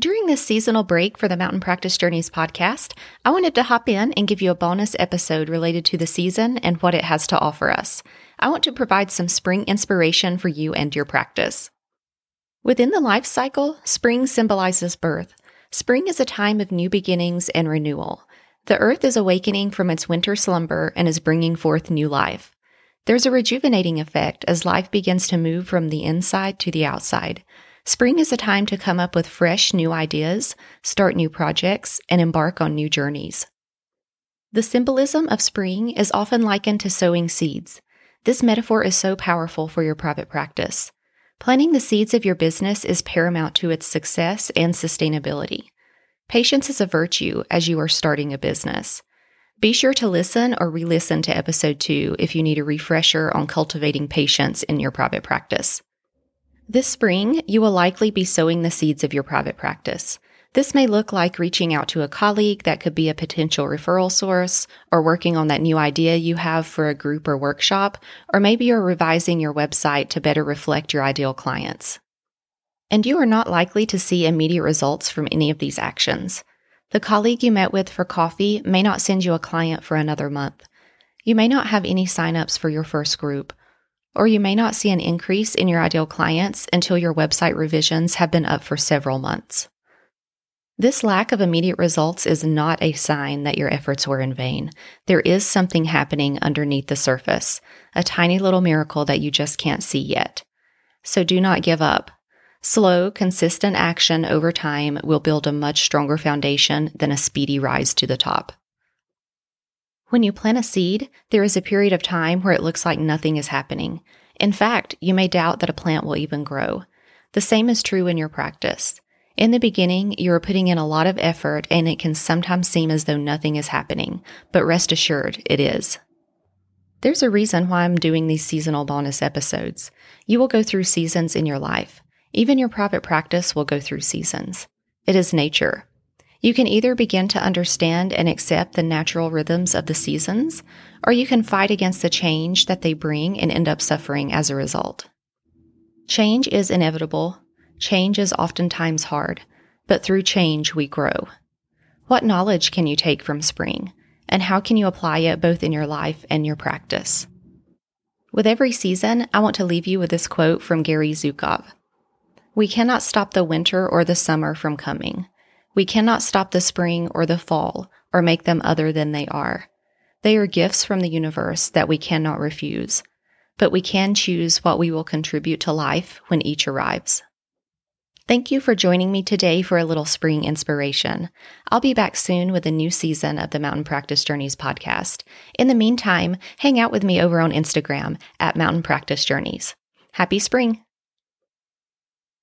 During this seasonal break for the Mountain Practice Journeys podcast, I wanted to hop in and give you a bonus episode related to the season and what it has to offer us. I want to provide some spring inspiration for you and your practice. Within the life cycle, spring symbolizes birth. Spring is a time of new beginnings and renewal. The earth is awakening from its winter slumber and is bringing forth new life. There's a rejuvenating effect as life begins to move from the inside to the outside. Spring is a time to come up with fresh new ideas, start new projects, and embark on new journeys. The symbolism of spring is often likened to sowing seeds. This metaphor is so powerful for your private practice. Planting the seeds of your business is paramount to its success and sustainability. Patience is a virtue as you are starting a business. Be sure to listen or re listen to episode two if you need a refresher on cultivating patience in your private practice. This spring, you will likely be sowing the seeds of your private practice. This may look like reaching out to a colleague that could be a potential referral source, or working on that new idea you have for a group or workshop, or maybe you're revising your website to better reflect your ideal clients. And you are not likely to see immediate results from any of these actions. The colleague you met with for coffee may not send you a client for another month. You may not have any signups for your first group, or you may not see an increase in your ideal clients until your website revisions have been up for several months. This lack of immediate results is not a sign that your efforts were in vain. There is something happening underneath the surface, a tiny little miracle that you just can't see yet. So do not give up. Slow, consistent action over time will build a much stronger foundation than a speedy rise to the top. When you plant a seed, there is a period of time where it looks like nothing is happening. In fact, you may doubt that a plant will even grow. The same is true in your practice. In the beginning, you are putting in a lot of effort and it can sometimes seem as though nothing is happening, but rest assured, it is. There's a reason why I'm doing these seasonal bonus episodes. You will go through seasons in your life. Even your private practice will go through seasons. It is nature. You can either begin to understand and accept the natural rhythms of the seasons, or you can fight against the change that they bring and end up suffering as a result. Change is inevitable. Change is oftentimes hard, but through change we grow. What knowledge can you take from spring, and how can you apply it both in your life and your practice? With every season, I want to leave you with this quote from Gary Zukav. We cannot stop the winter or the summer from coming we cannot stop the spring or the fall or make them other than they are. They are gifts from the universe that we cannot refuse, but we can choose what we will contribute to life when each arrives. Thank you for joining me today for a little spring inspiration. I'll be back soon with a new season of the Mountain Practice Journeys podcast. In the meantime, hang out with me over on Instagram at Mountain Practice Journeys. Happy spring!